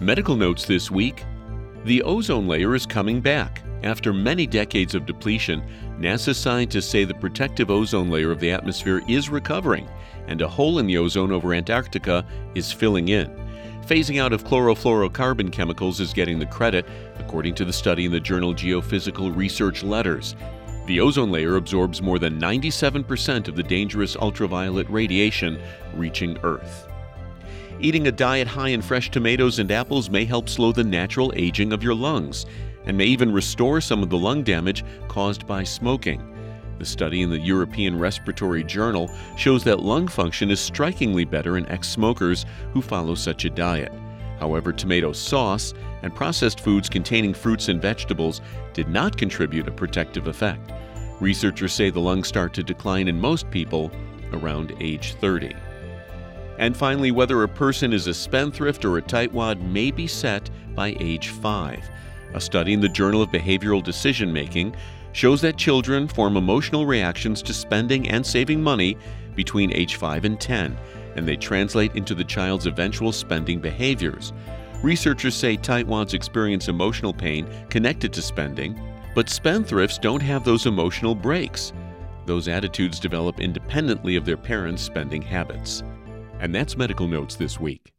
Medical notes this week The ozone layer is coming back. After many decades of depletion, NASA scientists say the protective ozone layer of the atmosphere is recovering, and a hole in the ozone over Antarctica is filling in. Phasing out of chlorofluorocarbon chemicals is getting the credit, according to the study in the journal Geophysical Research Letters. The ozone layer absorbs more than 97% of the dangerous ultraviolet radiation reaching Earth. Eating a diet high in fresh tomatoes and apples may help slow the natural aging of your lungs and may even restore some of the lung damage caused by smoking. The study in the European Respiratory Journal shows that lung function is strikingly better in ex smokers who follow such a diet. However, tomato sauce and processed foods containing fruits and vegetables did not contribute a protective effect. Researchers say the lungs start to decline in most people around age 30. And finally, whether a person is a spendthrift or a tightwad may be set by age 5. A study in the Journal of Behavioral Decision Making shows that children form emotional reactions to spending and saving money between age 5 and 10, and they translate into the child's eventual spending behaviors. Researchers say tightwads experience emotional pain connected to spending, but spendthrifts don't have those emotional brakes. Those attitudes develop independently of their parents' spending habits. And that's Medical Notes this week.